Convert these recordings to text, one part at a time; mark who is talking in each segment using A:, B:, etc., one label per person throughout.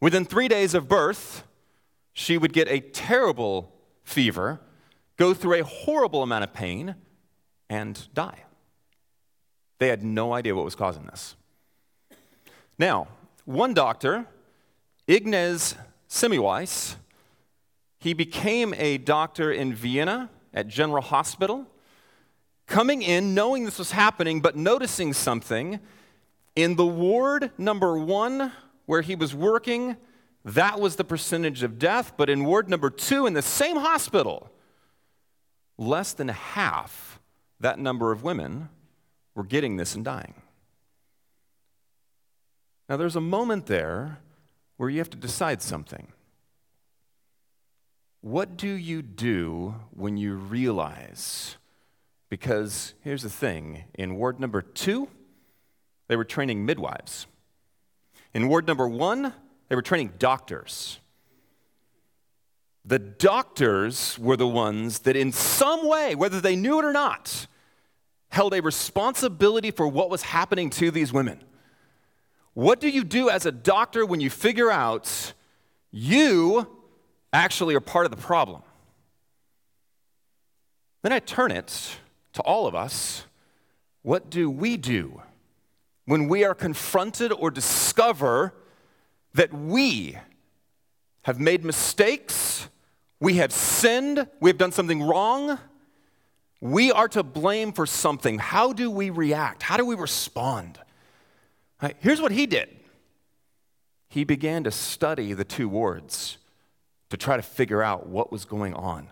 A: Within three days of birth, she would get a terrible fever, go through a horrible amount of pain, and die. They had no idea what was causing this. Now, one doctor, Ignaz Semmelweis, he became a doctor in Vienna at General Hospital, coming in knowing this was happening, but noticing something. In the ward number one, where he was working, that was the percentage of death. But in ward number two, in the same hospital, less than half that number of women were getting this and dying. Now, there's a moment there where you have to decide something. What do you do when you realize? Because here's the thing in ward number two, they were training midwives. In ward number one, they were training doctors. The doctors were the ones that, in some way, whether they knew it or not, held a responsibility for what was happening to these women. What do you do as a doctor when you figure out you actually are part of the problem? Then I turn it to all of us. What do we do when we are confronted or discover that we have made mistakes, we have sinned, we have done something wrong? We are to blame for something. How do we react? How do we respond? Right, here's what he did he began to study the two wards to try to figure out what was going on.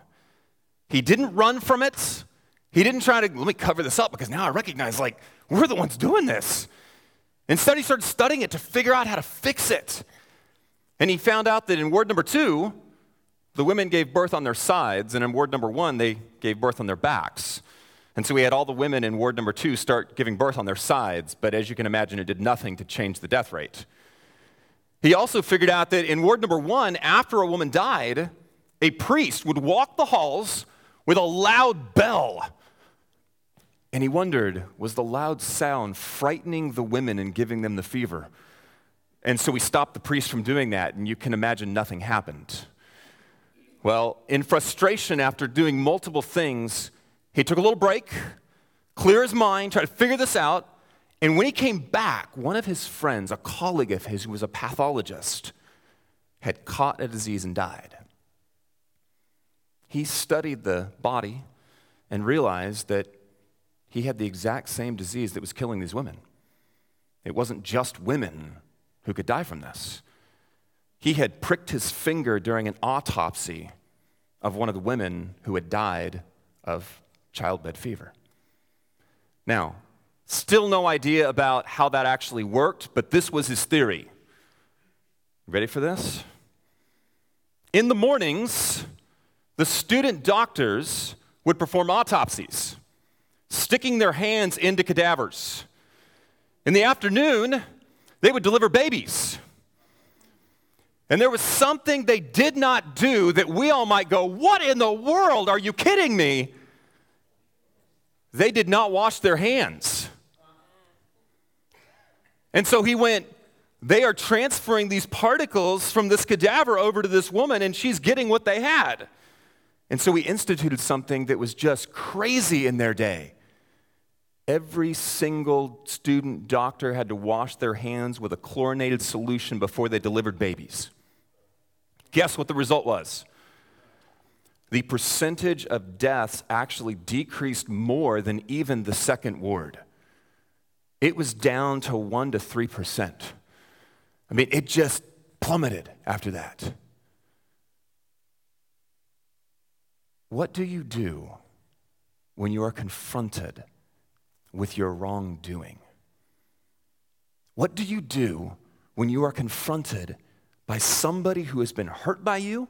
A: He didn't run from it. He didn't try to, let me cover this up because now I recognize, like, we're the ones doing this. Instead, he started studying it to figure out how to fix it. And he found out that in ward number two, the women gave birth on their sides, and in ward number one, they gave birth on their backs. And so we had all the women in ward number two start giving birth on their sides, but as you can imagine, it did nothing to change the death rate. He also figured out that in ward number one, after a woman died, a priest would walk the halls with a loud bell. And he wondered, was the loud sound frightening the women and giving them the fever? And so we stopped the priest from doing that, and you can imagine nothing happened. Well, in frustration after doing multiple things, he took a little break, clear his mind, tried to figure this out. And when he came back, one of his friends, a colleague of his who was a pathologist, had caught a disease and died. He studied the body and realized that he had the exact same disease that was killing these women. It wasn't just women who could die from this. He had pricked his finger during an autopsy of one of the women who had died of childbed fever. Now, still no idea about how that actually worked, but this was his theory. Ready for this? In the mornings, the student doctors would perform autopsies, sticking their hands into cadavers. In the afternoon, they would deliver babies. And there was something they did not do that we all might go, What in the world? Are you kidding me? they did not wash their hands. And so he went, they are transferring these particles from this cadaver over to this woman, and she's getting what they had. And so he instituted something that was just crazy in their day. Every single student doctor had to wash their hands with a chlorinated solution before they delivered babies. Guess what the result was? the percentage of deaths actually decreased more than even the second ward. It was down to 1% to 3%. I mean, it just plummeted after that. What do you do when you are confronted with your wrongdoing? What do you do when you are confronted by somebody who has been hurt by you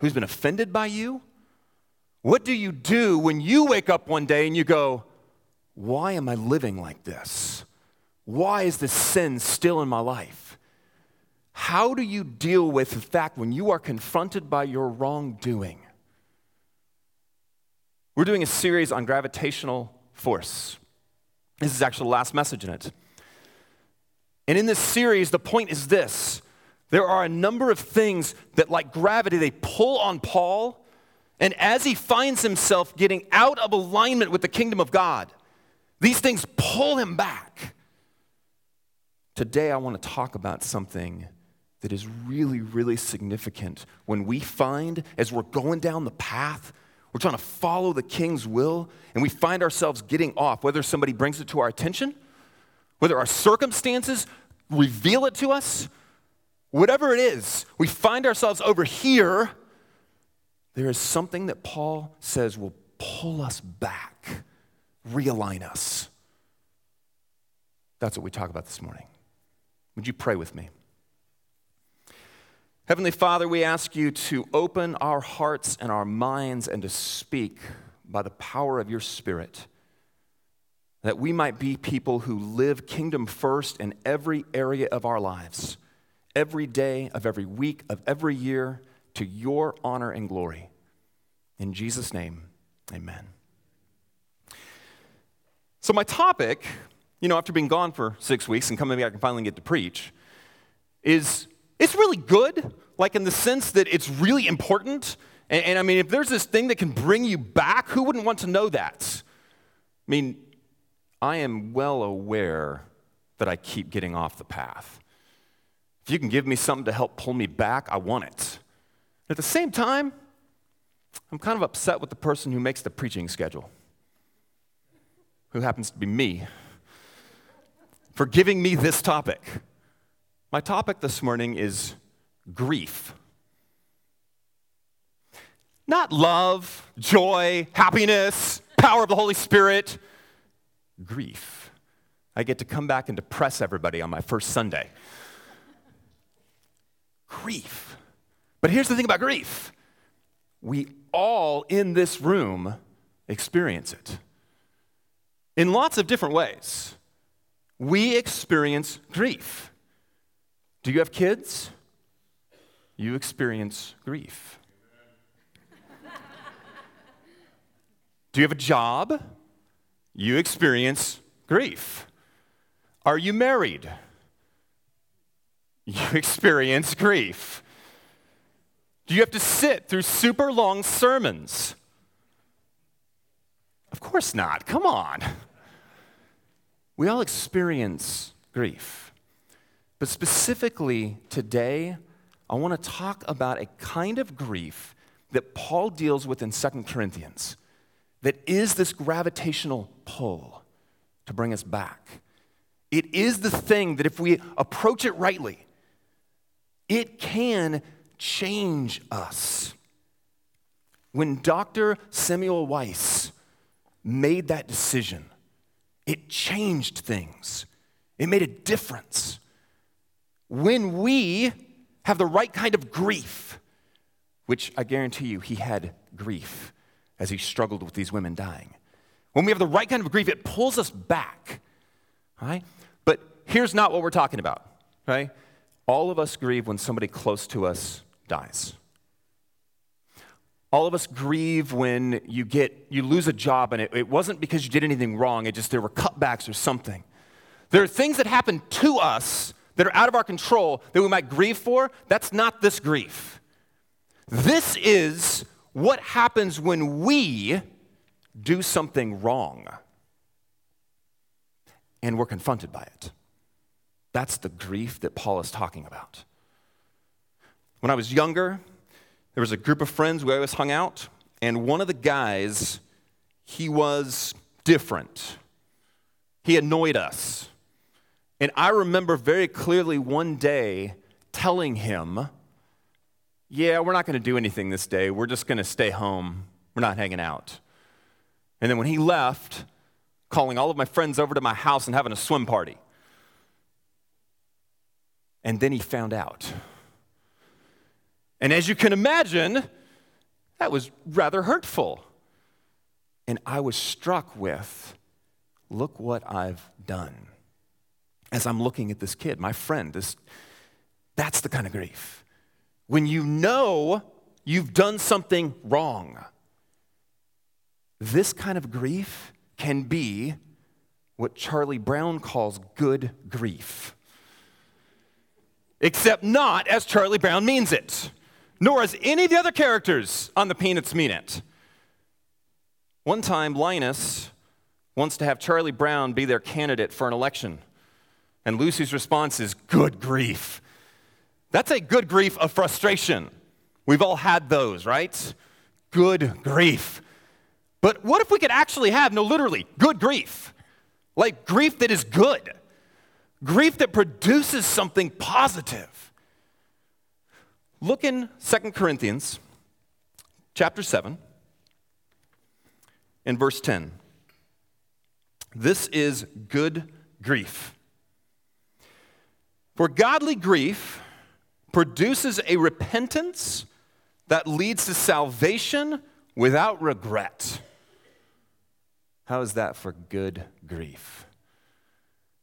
A: who's been offended by you? What do you do when you wake up one day and you go, Why am I living like this? Why is this sin still in my life? How do you deal with the fact when you are confronted by your wrongdoing? We're doing a series on gravitational force. This is actually the last message in it. And in this series, the point is this There are a number of things that, like gravity, they pull on Paul. And as he finds himself getting out of alignment with the kingdom of God, these things pull him back. Today, I want to talk about something that is really, really significant when we find, as we're going down the path, we're trying to follow the king's will, and we find ourselves getting off, whether somebody brings it to our attention, whether our circumstances reveal it to us, whatever it is, we find ourselves over here. There is something that Paul says will pull us back, realign us. That's what we talk about this morning. Would you pray with me? Heavenly Father, we ask you to open our hearts and our minds and to speak by the power of your Spirit, that we might be people who live kingdom first in every area of our lives, every day of every week of every year, to your honor and glory. In Jesus' name, amen. So, my topic, you know, after being gone for six weeks and coming back and finally get to preach, is it's really good, like in the sense that it's really important. And, and, I mean, if there's this thing that can bring you back, who wouldn't want to know that? I mean, I am well aware that I keep getting off the path. If you can give me something to help pull me back, I want it. At the same time, I'm kind of upset with the person who makes the preaching schedule, who happens to be me, for giving me this topic. My topic this morning is grief. Not love, joy, happiness, power of the Holy Spirit, grief. I get to come back and depress everybody on my first Sunday. grief. But here's the thing about grief we all in this room experience it in lots of different ways. We experience grief. Do you have kids? You experience grief. Do you have a job? You experience grief. Are you married? You experience grief. Do you have to sit through super long sermons? Of course not. Come on. We all experience grief. But specifically today, I want to talk about a kind of grief that Paul deals with in 2 Corinthians that is this gravitational pull to bring us back. It is the thing that if we approach it rightly, it can change us. When Dr. Semmelweis made that decision, it changed things. It made a difference when we have the right kind of grief, which I guarantee you he had grief as he struggled with these women dying. When we have the right kind of grief, it pulls us back. Right? But here's not what we're talking about. Right? All of us grieve when somebody close to us dies. All of us grieve when you get you lose a job and it, it wasn't because you did anything wrong, it just there were cutbacks or something. There are things that happen to us that are out of our control that we might grieve for, that's not this grief. This is what happens when we do something wrong and we're confronted by it. That's the grief that Paul is talking about. When I was younger, there was a group of friends we always hung out, and one of the guys, he was different. He annoyed us. And I remember very clearly one day telling him, Yeah, we're not going to do anything this day. We're just going to stay home. We're not hanging out. And then when he left, calling all of my friends over to my house and having a swim party. And then he found out. And as you can imagine, that was rather hurtful. And I was struck with look what I've done as I'm looking at this kid, my friend. This, that's the kind of grief. When you know you've done something wrong, this kind of grief can be what Charlie Brown calls good grief. except not as Charlie Brown means it, nor as any of the other characters on the Peanuts mean it. One time, Linus wants to have Charlie Brown be their candidate for an election. And Lucy's response is, Good grief. That's a good grief of frustration. We've all had those, right? Good grief. But what if we could actually have, no, literally, good grief? Like grief that is good, grief that produces something positive. Look in 2 Corinthians chapter 7 in verse 10. This is good grief. For godly grief produces a repentance that leads to salvation without regret. How is that for good grief?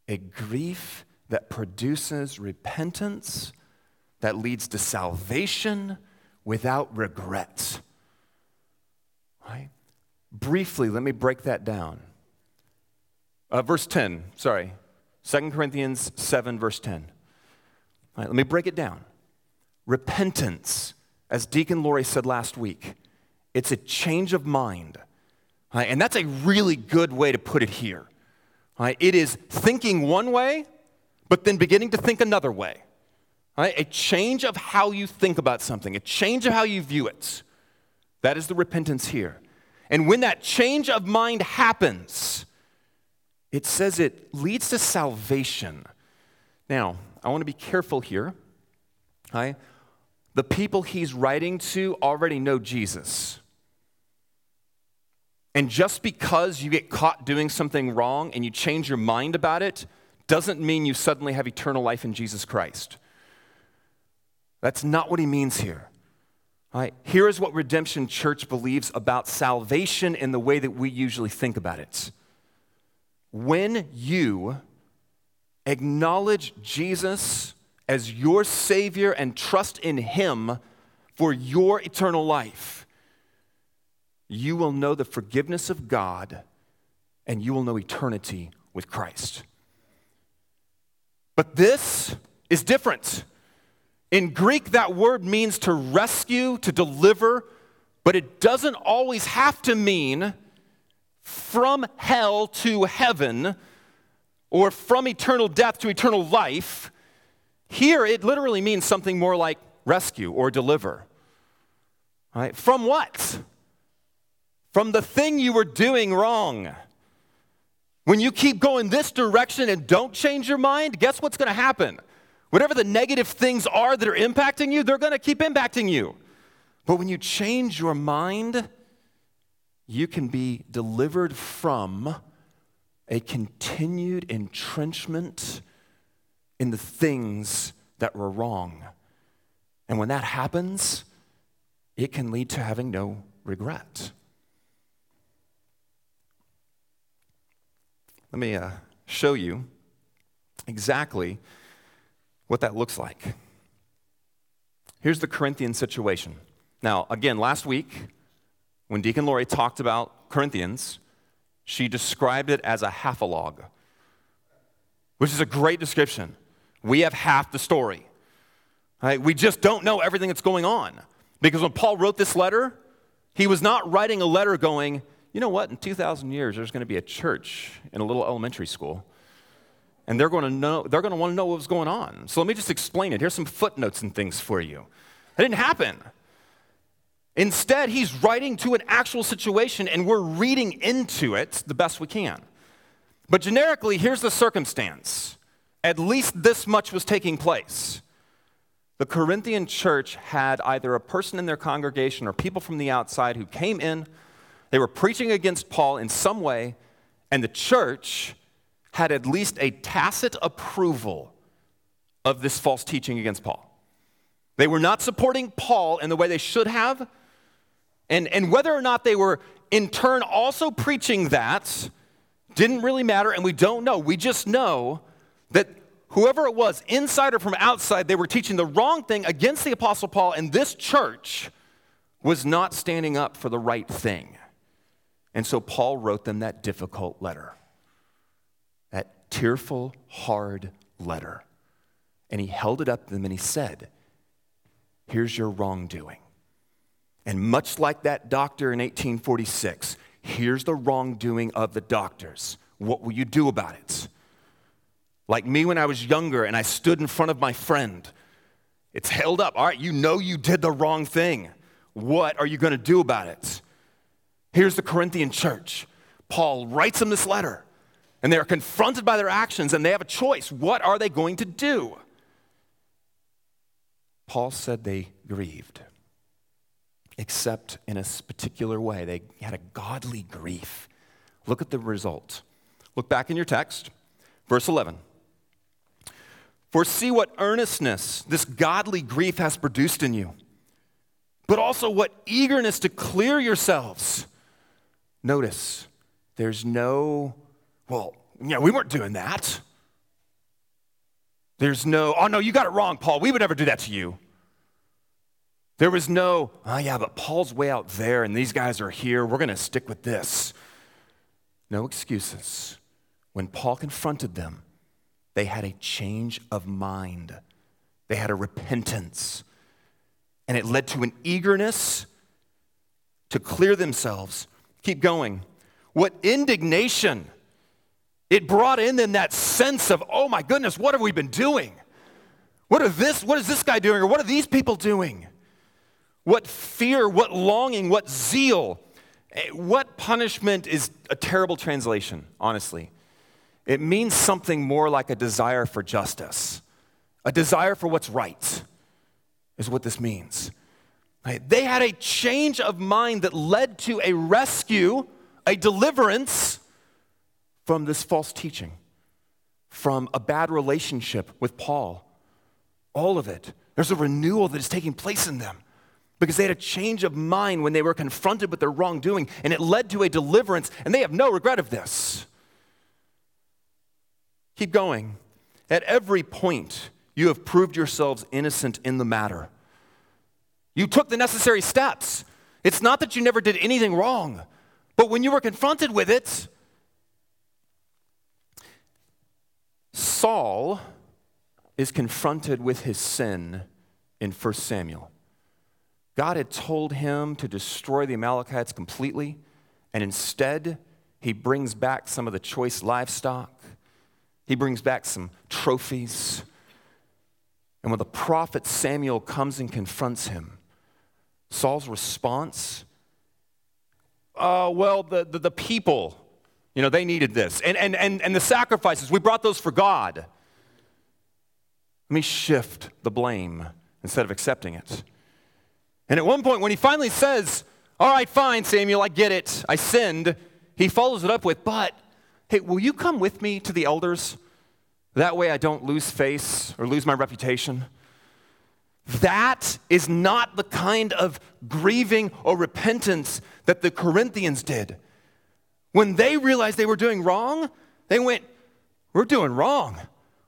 A: A grief that produces repentance that leads to salvation without regret. Right? Briefly, let me break that down. Uh, verse 10, sorry, 2 Corinthians 7, verse 10. Let me break it down. Repentance, as Deacon Laurie said last week, it's a change of mind Right? And that's a really good way to put it here. Right? It is thinking one way, but then beginning to think another way. Right? A change of how you think about something, a change of how you view it. That is the repentance here. And when that change of mind happens, it says it leads to salvation. Now, I want to be careful here. The people he's writing to already know Jesus. And just because you get caught doing something wrong and you change your mind about it, doesn't mean you suddenly have eternal life in Jesus Christ. That's not what he means here. Here is what Redemption Church believes about salvation in the way that we usually think about it. When you acknowledge Jesus as your Savior and trust in Him for your eternal life, you will know the forgiveness of God and you will know eternity with Christ. But this is different. In Greek, that word means to rescue, to deliver, but it doesn't always have to mean from hell to heaven or from eternal death to eternal life. Here, it literally means something more like rescue or deliver. Right? From what? from the thing you were doing wrong. When you keep going this direction and don't change your mind, guess what's going to happen? Whatever the negative things are that are impacting you, they're going to keep impacting you. But when you change your mind, you can be delivered from a continued entrenchment in the things that were wrong. And when that happens, it can lead to having no regret. Let me uh, show you exactly what that looks like. Here's the Corinthian situation. Now, again, last week, when Deacon Laurie talked about Corinthians, she described it as a half-a-log, which is a great description. We have half the story. Right? We just don't know everything that's going on. Because when Paul wrote this letter, he was not writing a letter going, you know what? In 2,000 years, there's going to be a church in a little elementary school. And they're going to know, they're going to want to know what's going on. So let me just explain it. Here's some footnotes and things for you. That didn't happen. Instead, he's writing to an actual situation and we're reading into it the best we can. But generically, here's the circumstance. At least this much was taking place. The Corinthian church had either a person in their congregation or people from the outside who came in they were preaching against Paul in some way, and the church had at least a tacit approval of this false teaching against Paul. They were not supporting Paul in the way they should have. And, and whether or not they were in turn also preaching that didn't really matter, and we don't know. We just know that whoever it was, inside or from outside, they were teaching the wrong thing against the Apostle Paul, and this church was not standing up for the right thing. And so Paul wrote them that difficult letter, that tearful, hard letter. and he held it up to them and he said, Here's your wrongdoing. And much like that doctor in 1846, here's the wrongdoing of the doctors. What will you do about it? Like me when I was younger and I stood in front of my friend, it's held up. All right, you know you did the wrong thing. What are you going to do about it? Here's the Corinthian church. Paul writes them this letter, and they are confronted by their actions, and they have a choice. What are they going to do? Paul said they grieved, except in a particular way. They had a godly grief. Look at the result. Look back in your text, verse 11. For see what earnestness this godly grief has produced in you, but also what eagerness to clear yourselves. Notice, there's no, well, yeah, we weren't doing that. There's no, oh no, you got it wrong, Paul. We would never do that to you. There was no, oh yeah, but Paul's way out there and these guys are here. We're going to stick with this. No excuses. When Paul confronted them, they had a change of mind, they had a repentance, and it led to an eagerness to clear themselves. Keep going. What indignation! It brought in them that sense of, oh my goodness, what have we been doing? What are this, what is this guy doing? Or what are these people doing? What fear, what longing, what zeal. Eh, what punishment is a terrible translation, honestly. It means something more like a desire for justice, a desire for what's right, is what this means. They had a change of mind that led to a rescue, a deliverance from this false teaching, from a bad relationship with Paul. All of it. There's a renewal that is taking place in them because they had a change of mind when they were confronted with their wrongdoing, and it led to a deliverance, and they have no regret of this. Keep going. At every point, you have proved yourselves innocent in the matter. You took the necessary steps. It's not that you never did anything wrong, but when you were confronted with it, Saul is confronted with his sin in 1 Samuel. God had told him to destroy the Amalekites completely, and instead, he brings back some of the choice livestock. He brings back some trophies. And when the prophet Samuel comes and confronts him, Saul's response, uh, well, the, the, the people, you know, they needed this. And, and, and, and the sacrifices, we brought those for God. Let me shift the blame instead of accepting it. And at one point, when he finally says, All right, fine, Samuel, I get it, I sinned, he follows it up with, But, hey, will you come with me to the elders? That way I don't lose face or lose my reputation. That is not the kind of grieving or repentance that the Corinthians did. When they realized they were doing wrong, they went, We're doing wrong.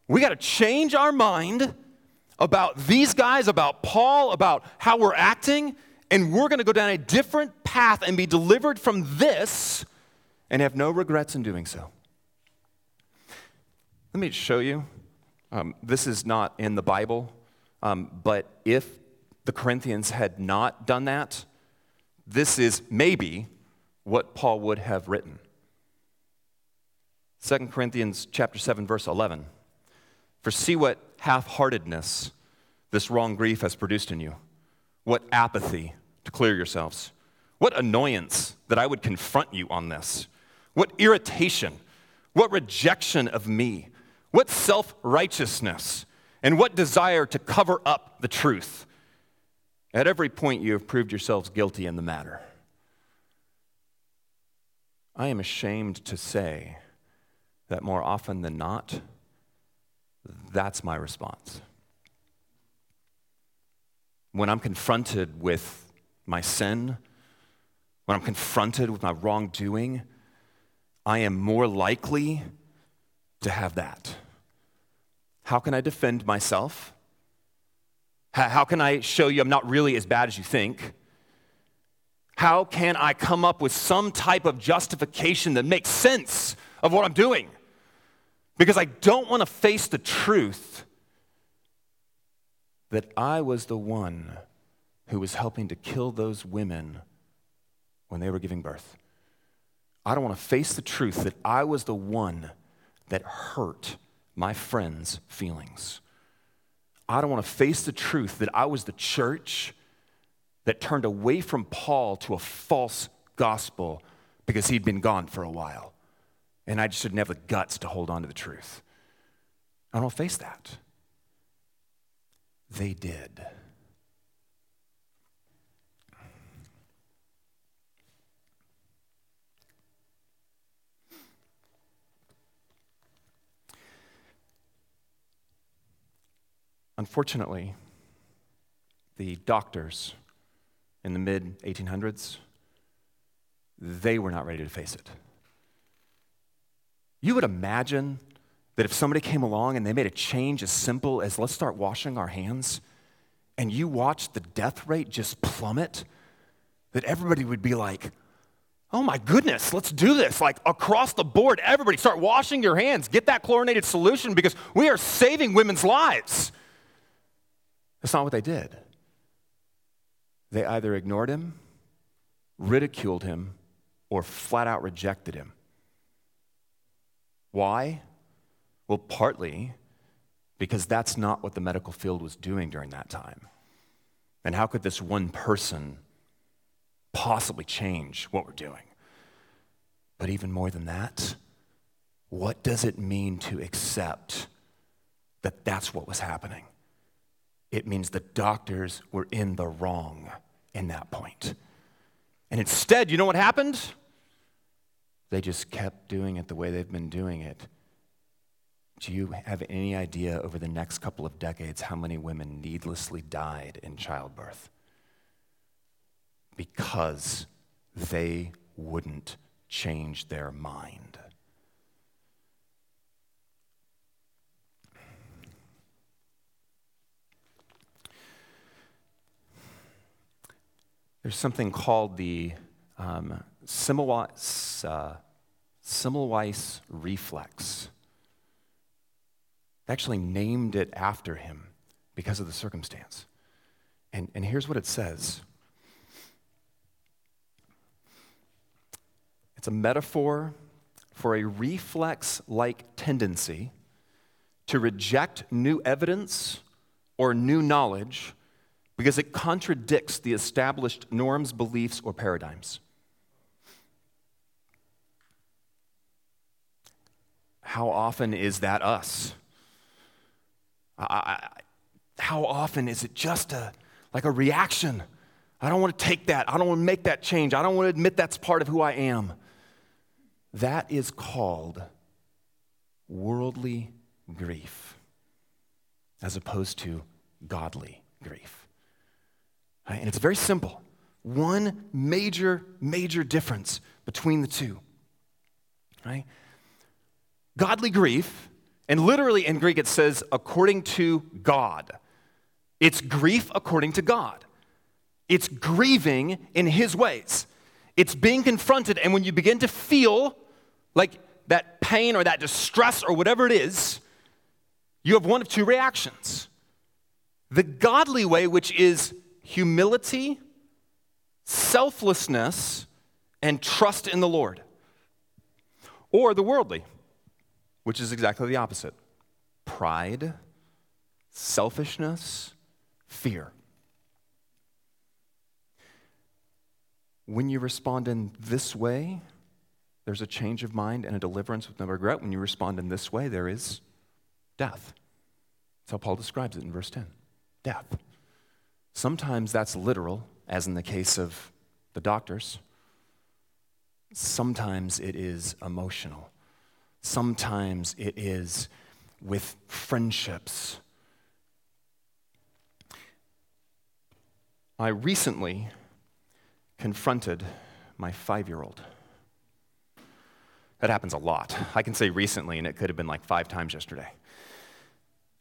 A: We got to change our mind about these guys, about Paul, about how we're acting, and we're going to go down a different path and be delivered from this and have no regrets in doing so. Let me show you. Um, this is not in the Bible, um, but if the Corinthians had not done that, this is maybe what Paul would have written. 2 Corinthians chapter 7 verse 11. For see what half heartedness this wrong grief has produced in you. What apathy to clear yourselves. What annoyance that I would confront you on this. What irritation. What rejection of me. What self righteousness. And what desire to cover up the truth. At every point, you have proved yourselves guilty in the matter. I am ashamed to say that more often than not, that's my response. When I'm confronted with my sin, when I'm confronted with my wrongdoing, I am more likely to have that. How can I defend myself? How can I show you I'm not really as bad as you think? How can I come up with some type of justification that makes sense of what I'm doing? Because I don't want to face the truth that I was the one who was helping to kill those women when they were giving birth. I don't want to face the truth that I was the one that hurt my friends' feelings. I don't want to face the truth that I was the church that turned away from Paul to a false gospel because he'd been gone for a while. And I just didn't have the guts to hold on to the truth. I don't face that. They did. Unfortunately, the doctors in the mid 1800s, they were not ready to face it. You would imagine that if somebody came along and they made a change as simple as let's start washing our hands, and you watched the death rate just plummet, that everybody would be like, oh my goodness, let's do this. Like across the board, everybody start washing your hands, get that chlorinated solution because we are saving women's lives. That's not what they did. They either ignored him, ridiculed him, or flat out rejected him. Why? Well, partly because that's not what the medical field was doing during that time. And how could this one person possibly change what we're doing? But even more than that, what does it mean to accept that that's what was happening? it means the doctors were in the wrong in that point. And instead, you know what happened? They just kept doing it the way they've been doing it. Do you have any idea over the next couple of decades how many women needlessly died in childbirth? Because they wouldn't change their mind. There's something called the um, Semmelweis, uh, Semmelweis reflex. They actually named it after him because of the circumstance. And, and here's what it says it's a metaphor for a reflex like tendency to reject new evidence or new knowledge because it contradicts the established norms, beliefs, or paradigms. How often is that us? I, I, how often is it just a like a reaction? I don't want to take that. I don't want to make that change. I don't want to admit that's part of who I am. That is called worldly grief as opposed to godly grief. Right? And it's very simple. One major, major difference between the two. Right? Godly grief, and literally in Greek it says according to God. It's grief according to God. It's grieving in His ways. It's being confronted, and when you begin to feel like that pain or that distress or whatever it is, you have one of two reactions. The godly way, which is humility, selflessness, and trust in the Lord. Or the worldly, which is exactly the opposite pride, selfishness, fear. When you respond in this way, there's a change of mind and a deliverance with no regret. When you respond in this way, there is death. That's how Paul describes it in verse 10 death. Sometimes that's literal, as in the case of the doctors. Sometimes it is emotional. Sometimes it is with friendships. I recently confronted my five year old. That happens a lot. I can say recently, and it could have been like five times yesterday.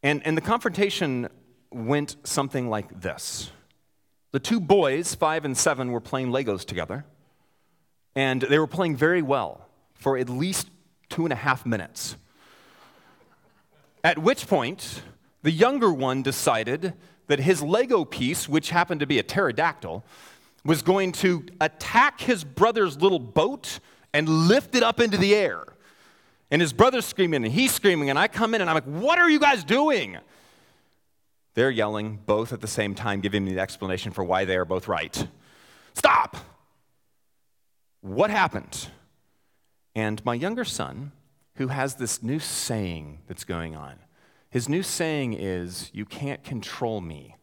A: And, and the confrontation went something like this The two boys, five and seven, were playing Legos together, and they were playing very well for at least two and a half minutes. At which point, the younger one decided that his Lego piece, which happened to be a pterodactyl, was going to attack his brother's little boat and lift it up into the air. And his brother's screaming and he's screaming, and I come in and I'm like, What are you guys doing? They're yelling both at the same time, giving me the explanation for why they are both right. Stop! What happened? And my younger son, who has this new saying that's going on, his new saying is, You can't control me.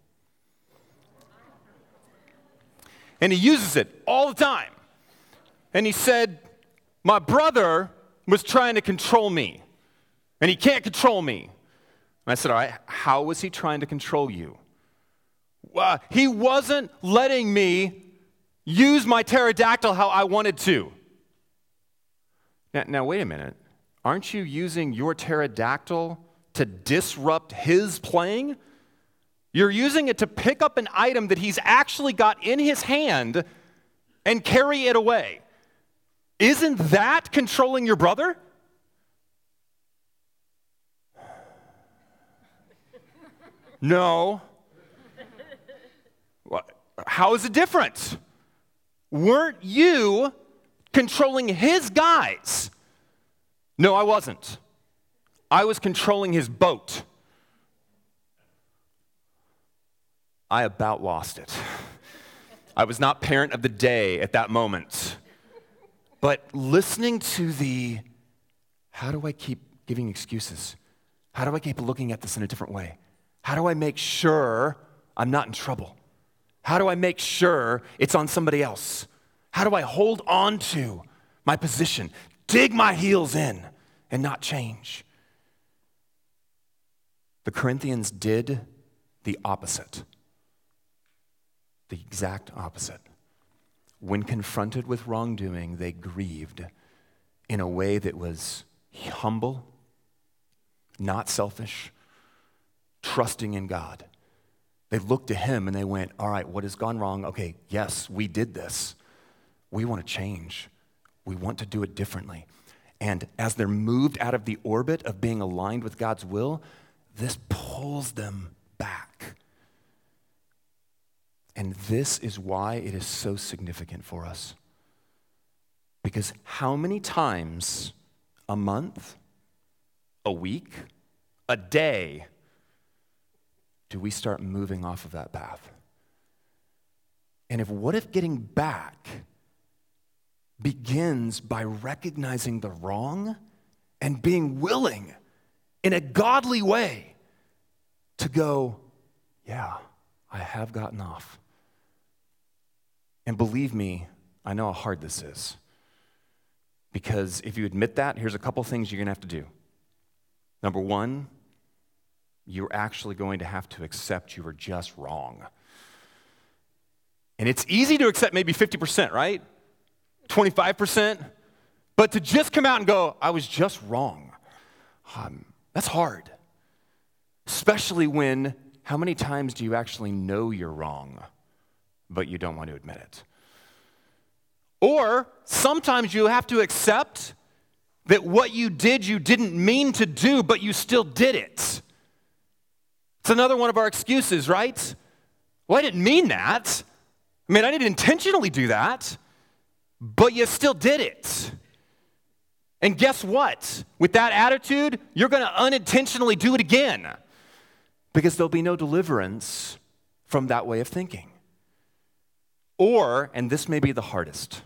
A: And he uses it all the time. And he said, My brother was trying to control me, and he can't control me. And I said, All right, how was he trying to control you? He wasn't letting me use my pterodactyl how I wanted to. Now, now, wait a minute. Aren't you using your pterodactyl to disrupt his playing? You're using it to pick up an item that he's actually got in his hand and carry it away. Isn't that controlling your brother? No. How is it different? Weren't you controlling his guys? No, I wasn't. I was controlling his boat. I about lost it. I was not parent of the day at that moment. But listening to the how do I keep giving excuses? How do I keep looking at this in a different way? How do I make sure I'm not in trouble? How do I make sure it's on somebody else? How do I hold on to my position, dig my heels in, and not change? The Corinthians did the opposite, the exact opposite. When confronted with wrongdoing, they grieved in a way that was humble, not selfish, trusting in God. They looked to Him and they went, All right, what has gone wrong? Okay, yes, we did this. We want to change, we want to do it differently. And as they're moved out of the orbit of being aligned with God's will, this pulls them back and this is why it is so significant for us. Because how many times a month, a week, a day do we start moving off of that path? And if what if getting back begins by recognizing the wrong and being willing in a godly way to go, yeah, I have gotten off. And believe me, I know how hard this is. Because if you admit that, here's a couple things you're going to have to do. Number one, you're actually going to have to accept you were just wrong. And it's easy to accept maybe 50%, right? 25%. But to just come out and go, I was just wrong, um, that's hard. Especially when, how many times do you actually know you're wrong? but you don't want to admit it. Or sometimes you have to accept that what you did, you didn't mean to do, but you still did it. It's another one of our excuses, right? Well, I didn't mean that. I mean, I didn't intentionally do that, but you still did it. And guess what? With that attitude, you're going to unintentionally do it again because there'll be no deliverance from that way of thinking. Or, and this may be the hardest,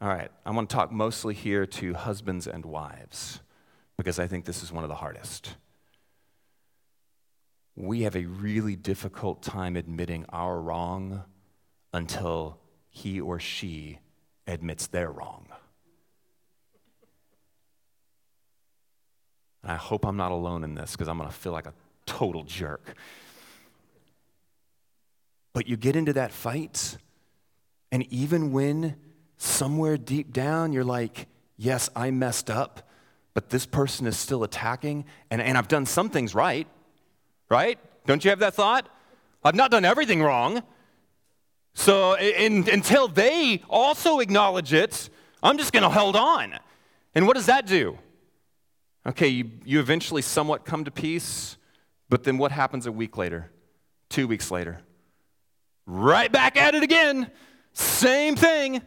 A: all right, I want to talk mostly here to husbands and wives because I think this is one of the hardest. We have a really difficult time admitting our wrong until he or she admits they're wrong. And I hope I'm not alone in this because I'm going to feel like a total jerk. But you get into that fight and even when somewhere deep down you're like, yes, I messed up, but this person is still attacking, and, and I've done some things right, right? Don't you have that thought? I've not done everything wrong. So in, until they also acknowledge it, I'm just going to hold on. And what does that do? Okay, you, you eventually somewhat come to peace, but then what happens a week later? Two weeks later, right back at it again. Same thing.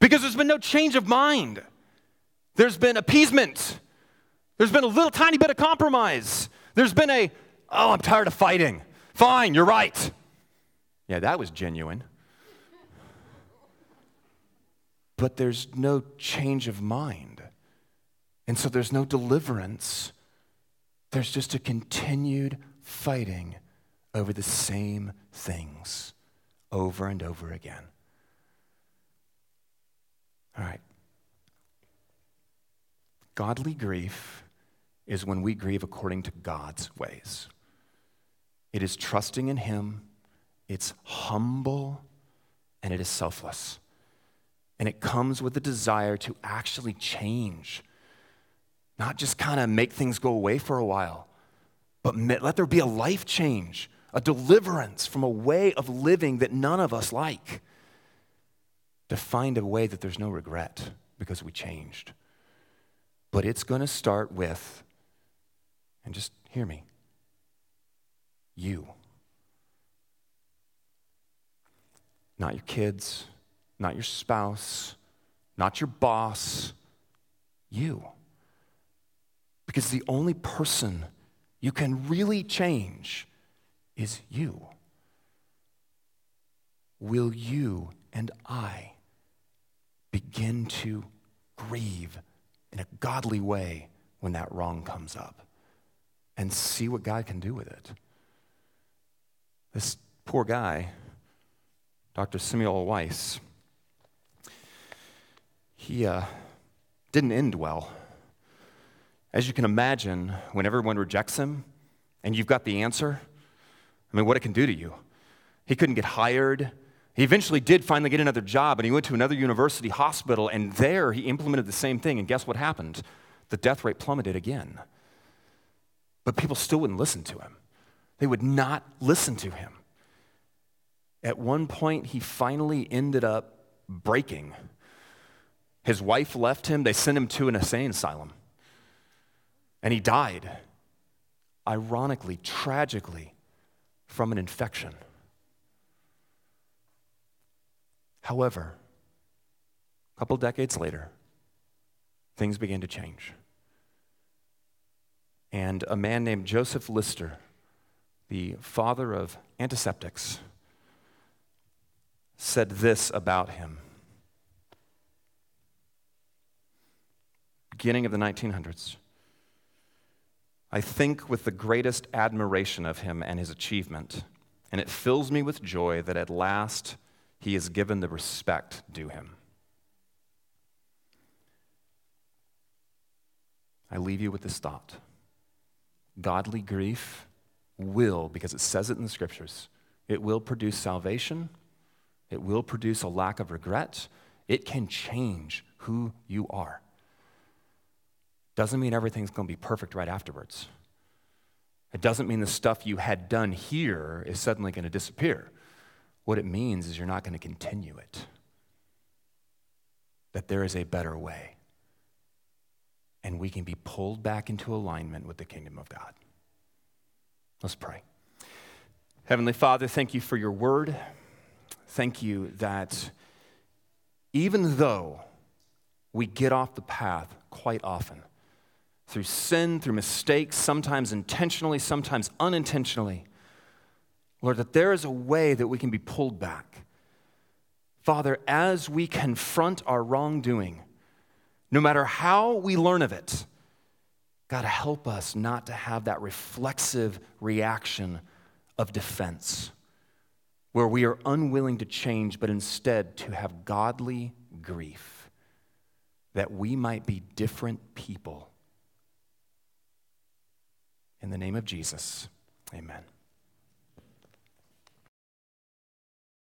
A: Because there's been no change of mind. There's been appeasement. There's been a little tiny bit of compromise. There's been a, oh, I'm tired of fighting. Fine, you're right. Yeah, that was genuine. But there's no change of mind. And so there's no deliverance. There's just a continued fighting over the same things over and over again. All right. Godly grief is when we grieve according to God's ways. It is trusting in Him, it's humble, and it is selfless. And it comes with a desire to actually change, not just kind of make things go away for a while, but let there be a life change, a deliverance from a way of living that none of us like. To find a way that there's no regret because we changed. But it's going to start with, and just hear me, you. Not your kids, not your spouse, not your boss, you. Because the only person you can really change is you. Will you and I begin to grieve in a godly way when that wrong comes up and see what God can do with it? This poor guy, Dr. Semmelweis, he uh, didn't end well. As you can imagine, when everyone rejects him and you've got the answer, I mean, what it can do to you. He couldn't get hired. He eventually did finally get another job, and he went to another university hospital, and there he implemented the same thing. And guess what happened? The death rate plummeted again. But people still wouldn't listen to him, they would not listen to him. At one point, he finally ended up breaking. His wife left him, they sent him to an insane asylum, and he died. Ironically, tragically, from an infection. However, a couple decades later, things began to change. And a man named Joseph Lister, the father of antiseptics, said this about him. Beginning of the 1900s. I think with the greatest admiration of him and his achievement, and it fills me with joy that at last he is given the respect due him. I leave you with this thought godly grief will, because it says it in the scriptures, it will produce salvation, it will produce a lack of regret, it can change who you are. Doesn't mean everything's going to be perfect right afterwards. It doesn't mean the stuff you had done here is suddenly going to disappear. What it means is you're not going to continue it, that there is a better way. And we can be pulled back into alignment with the kingdom of God. Let's pray. Heavenly Father, thank you for your word. Thank you that even though we get off the path quite often, through sin, through mistakes, sometimes intentionally, sometimes unintentionally. Lord, that there is a way that we can be pulled back. Father, as we confront our wrongdoing, no matter how we learn of it, God, help us not to have that reflexive reaction of defense where we are unwilling to change, but instead to have godly grief that we might be different people in the name of Jesus, amen.